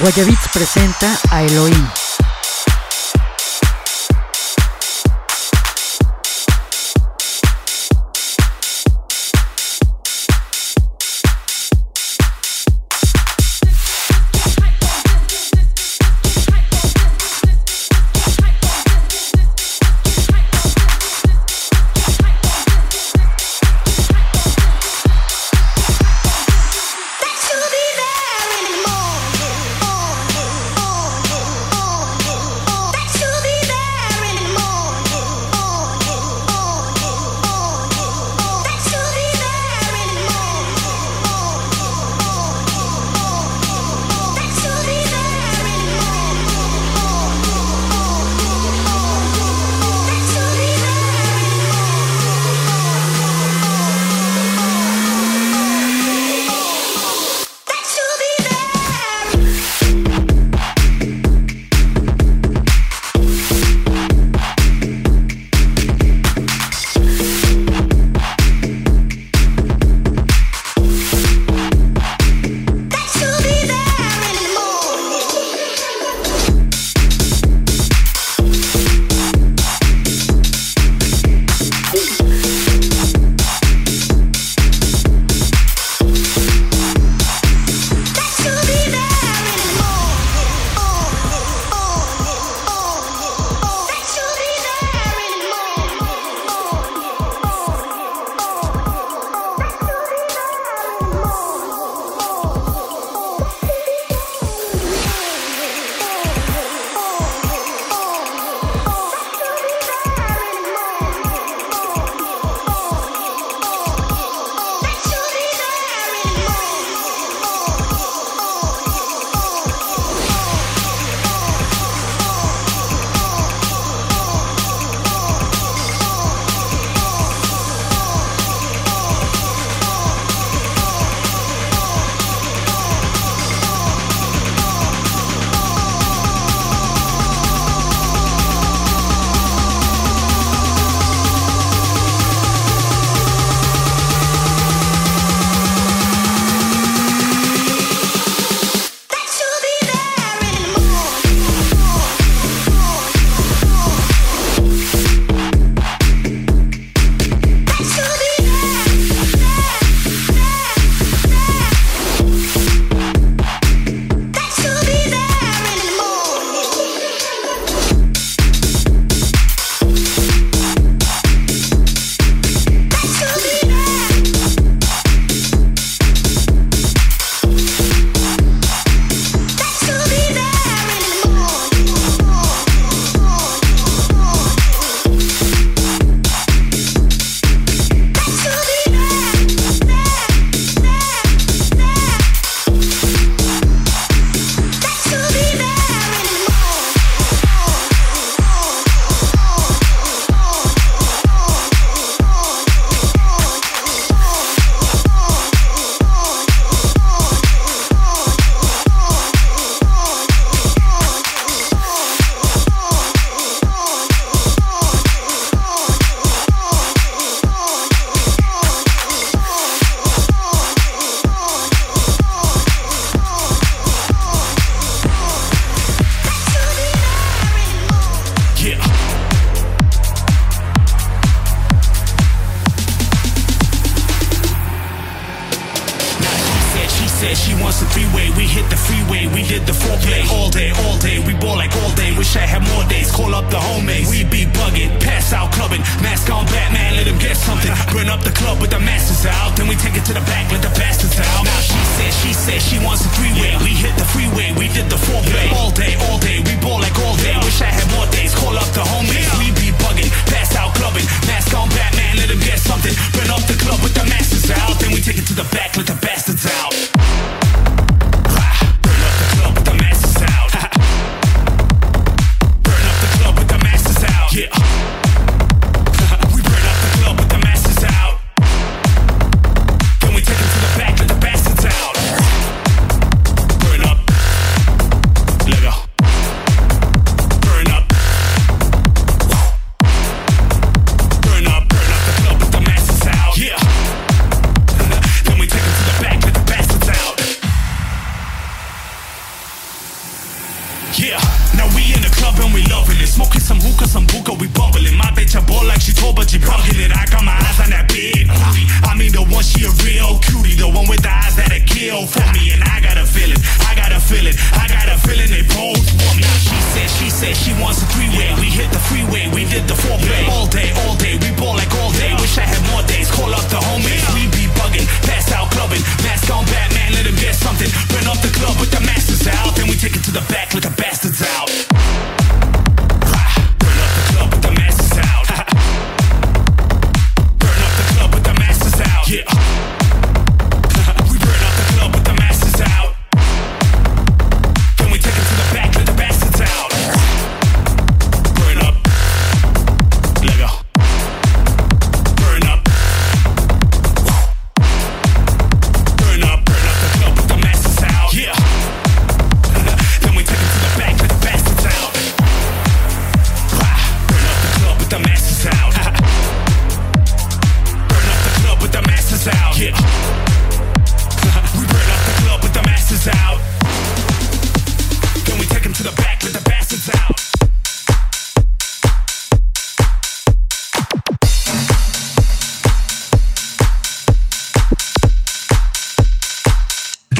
Guayabits presenta a Elohim.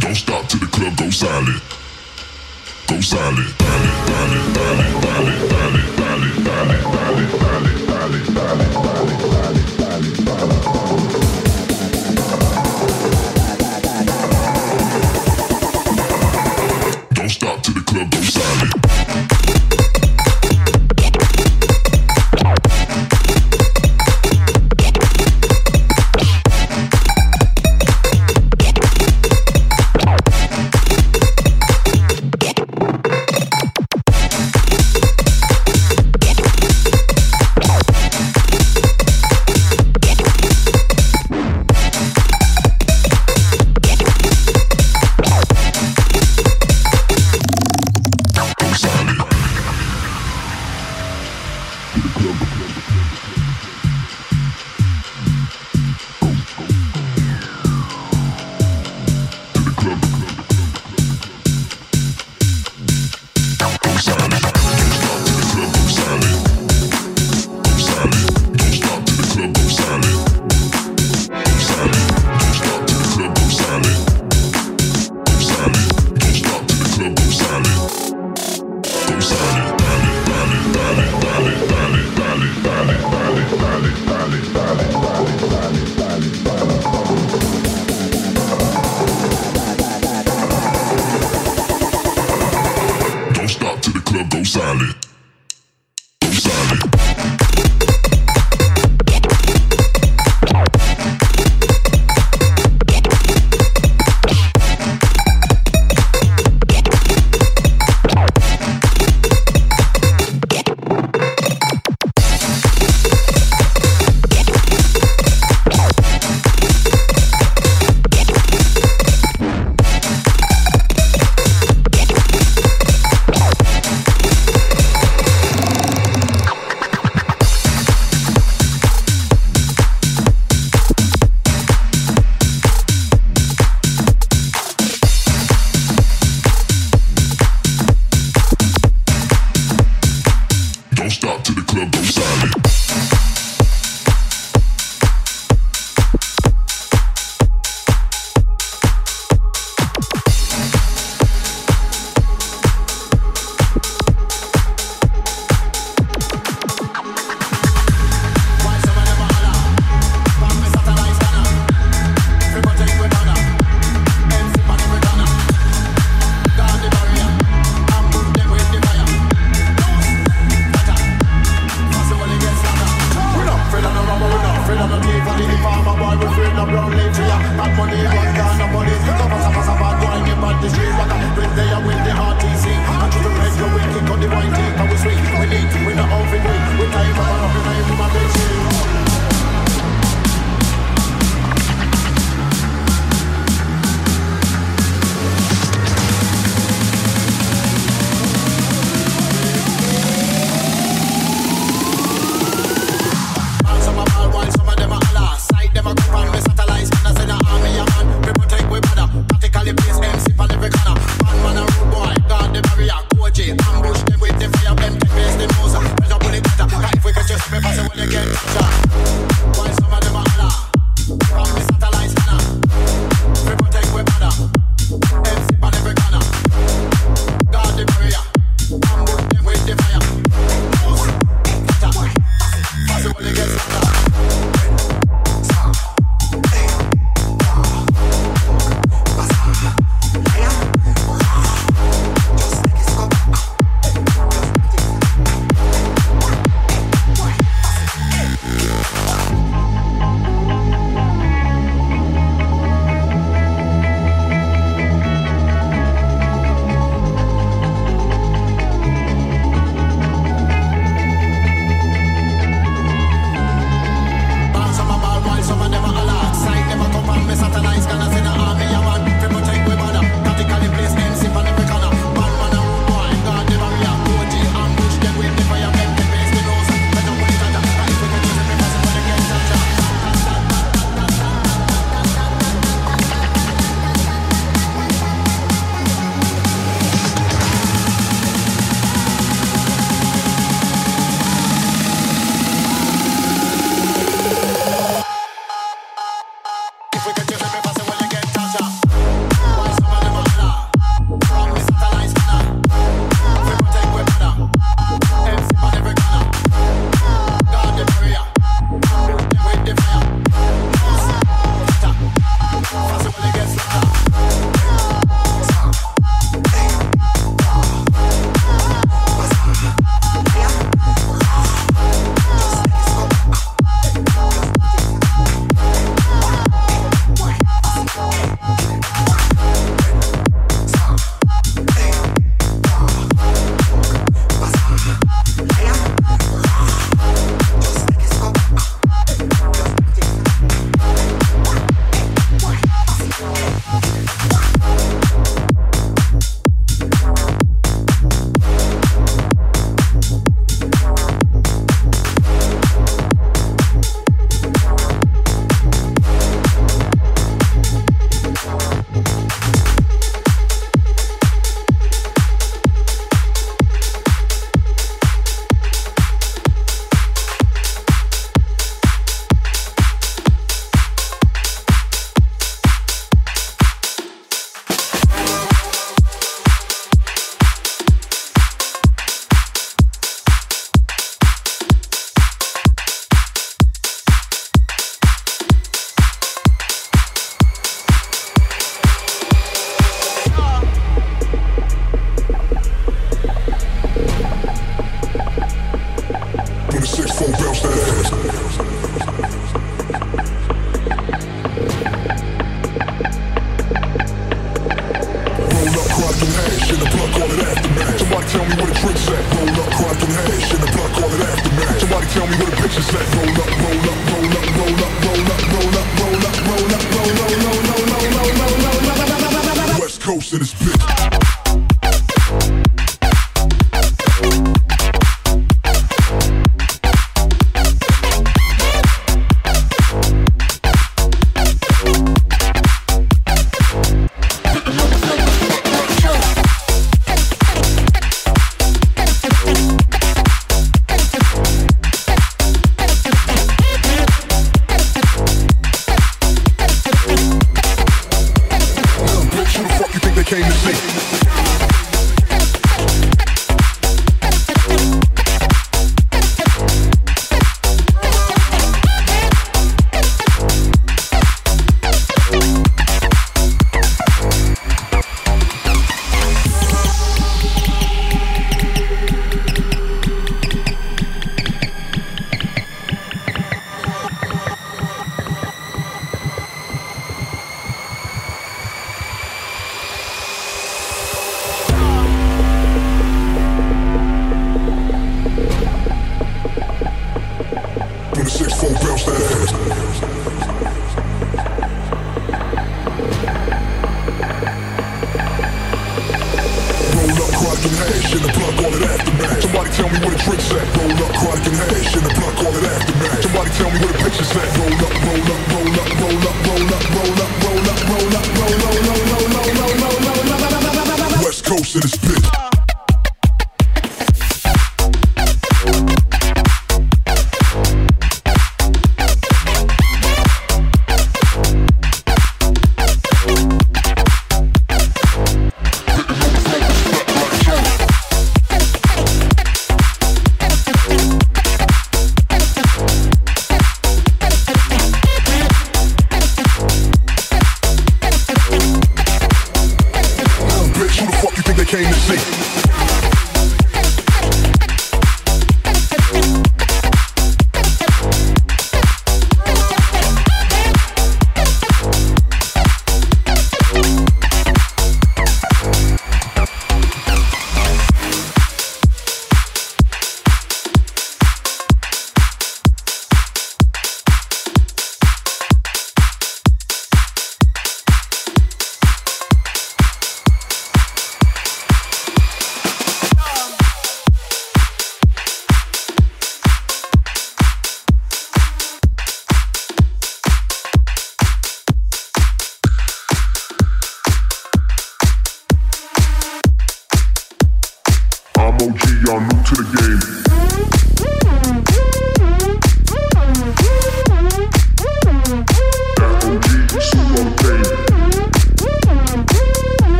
Don't stop to the club, go silent. Go silent. Silent. Silent. Silent. Silent. Silent. Silent. Silent. Silent. Silent.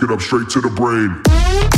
It up straight to the brain.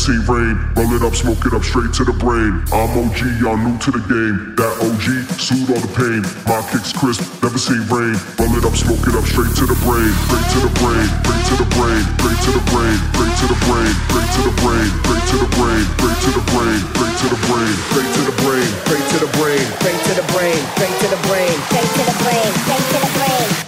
See rain. Roll it up, smoke it up straight to the brain. I'm OG, y'all new to the game. That OG, soothe all the pain. My kicks crisp, never seen rain. Roll it up, smoke it up straight to the brain. Straight to the brain, straight to the brain, straight to the brain, straight to the brain, straight to the brain, straight to the brain, straight to the brain, straight to the brain, straight to the brain, straight to the brain, straight to the brain, straight to the brain, straight to the brain, straight to the brain. Wow.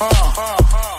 ha, ha, ha.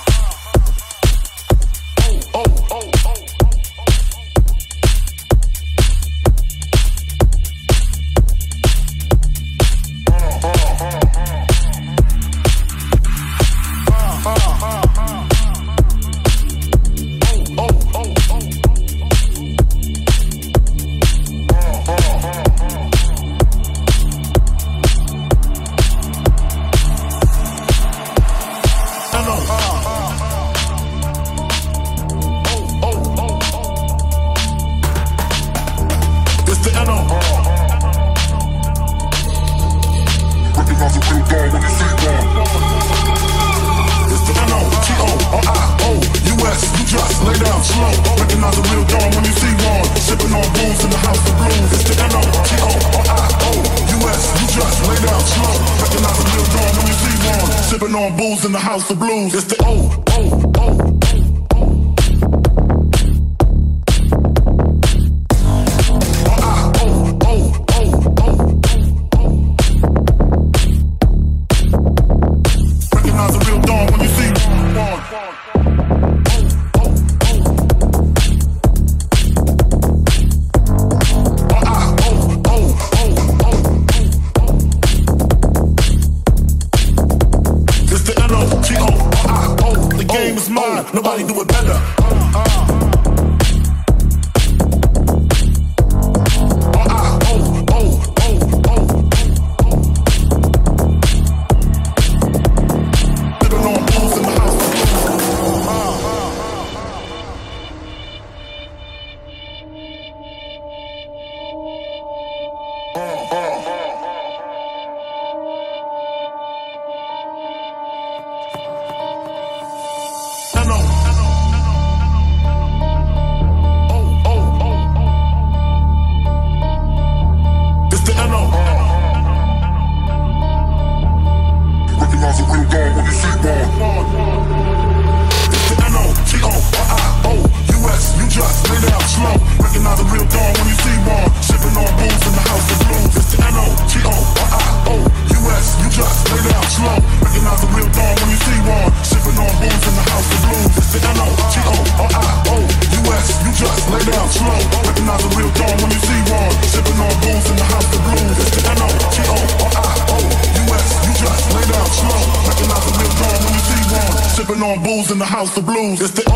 The house of blues. It's the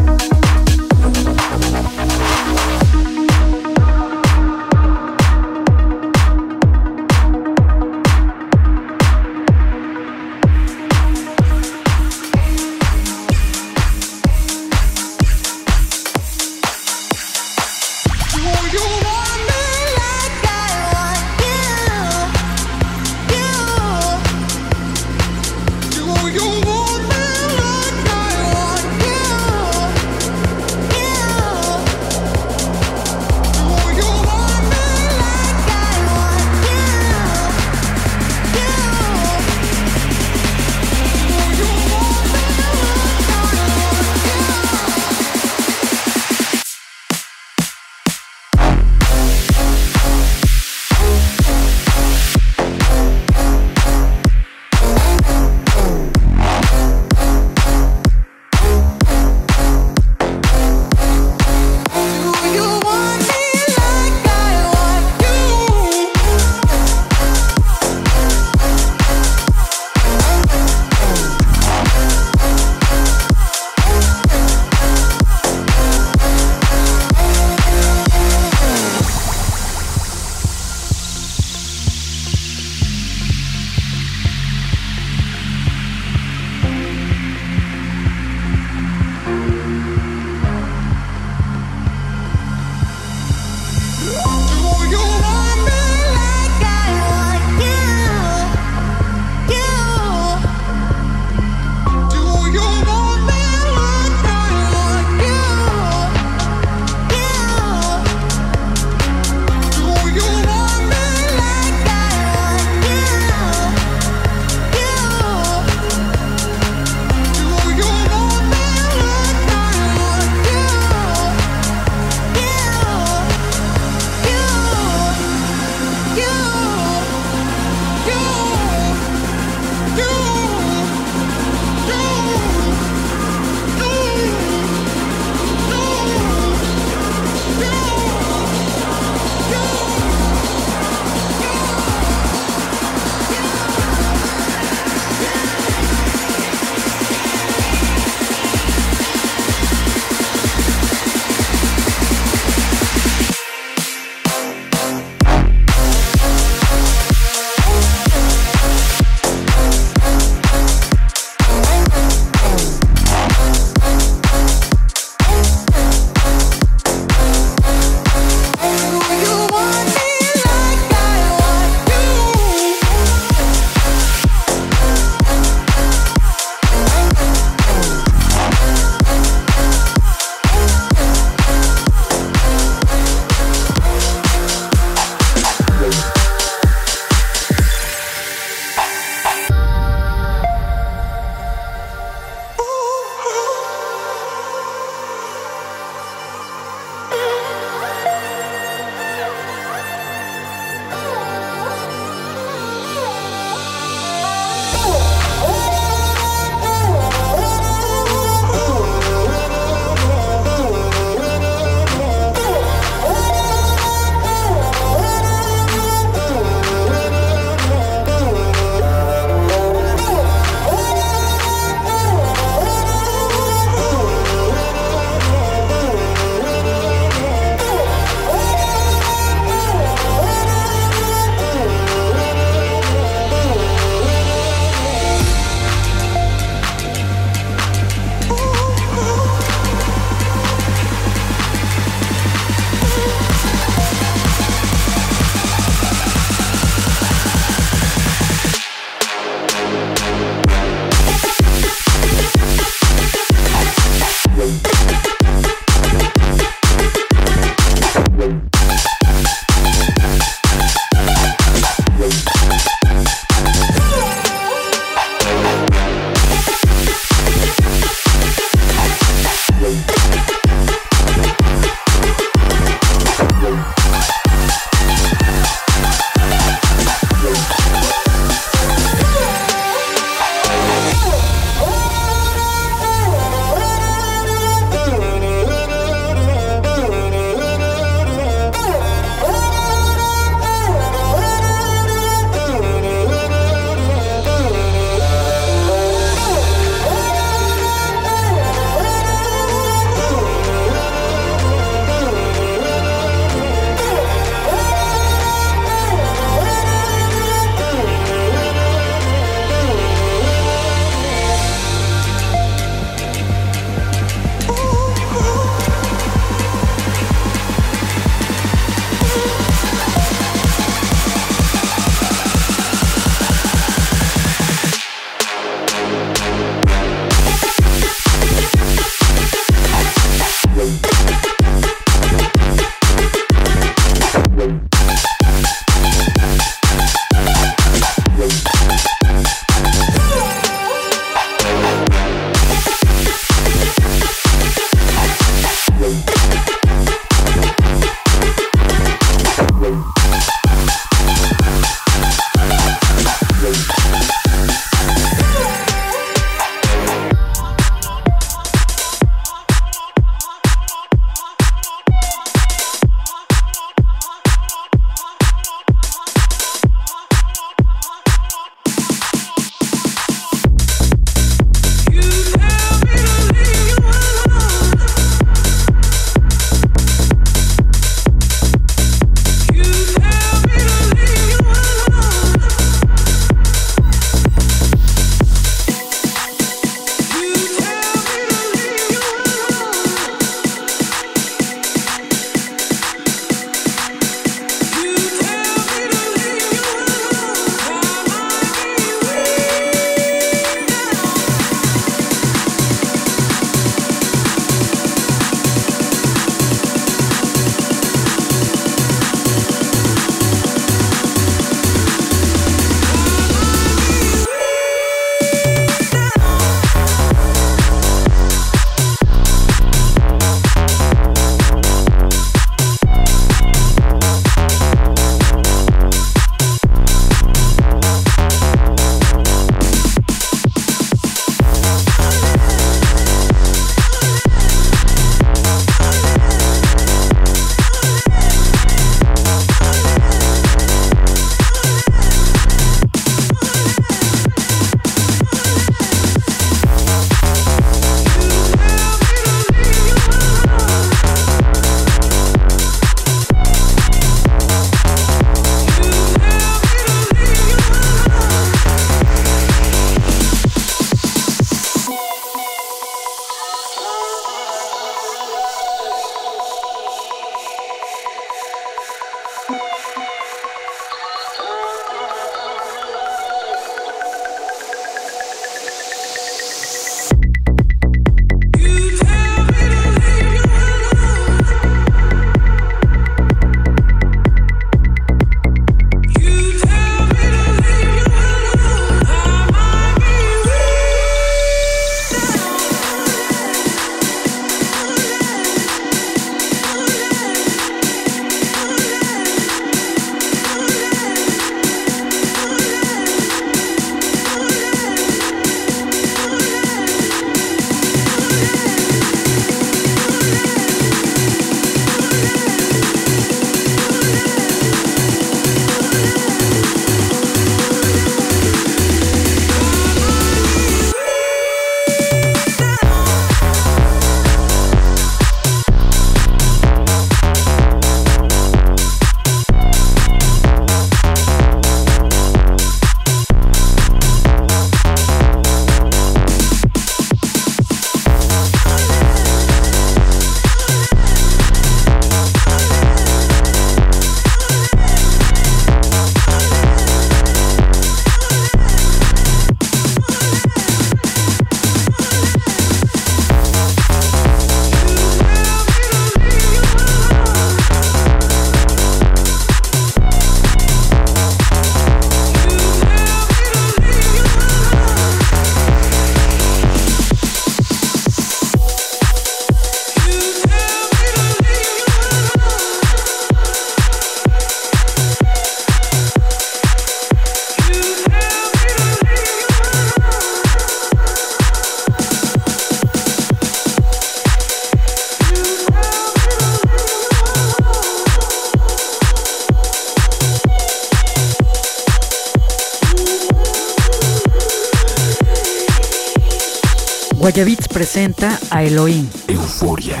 presenta a Elohim. Euforia.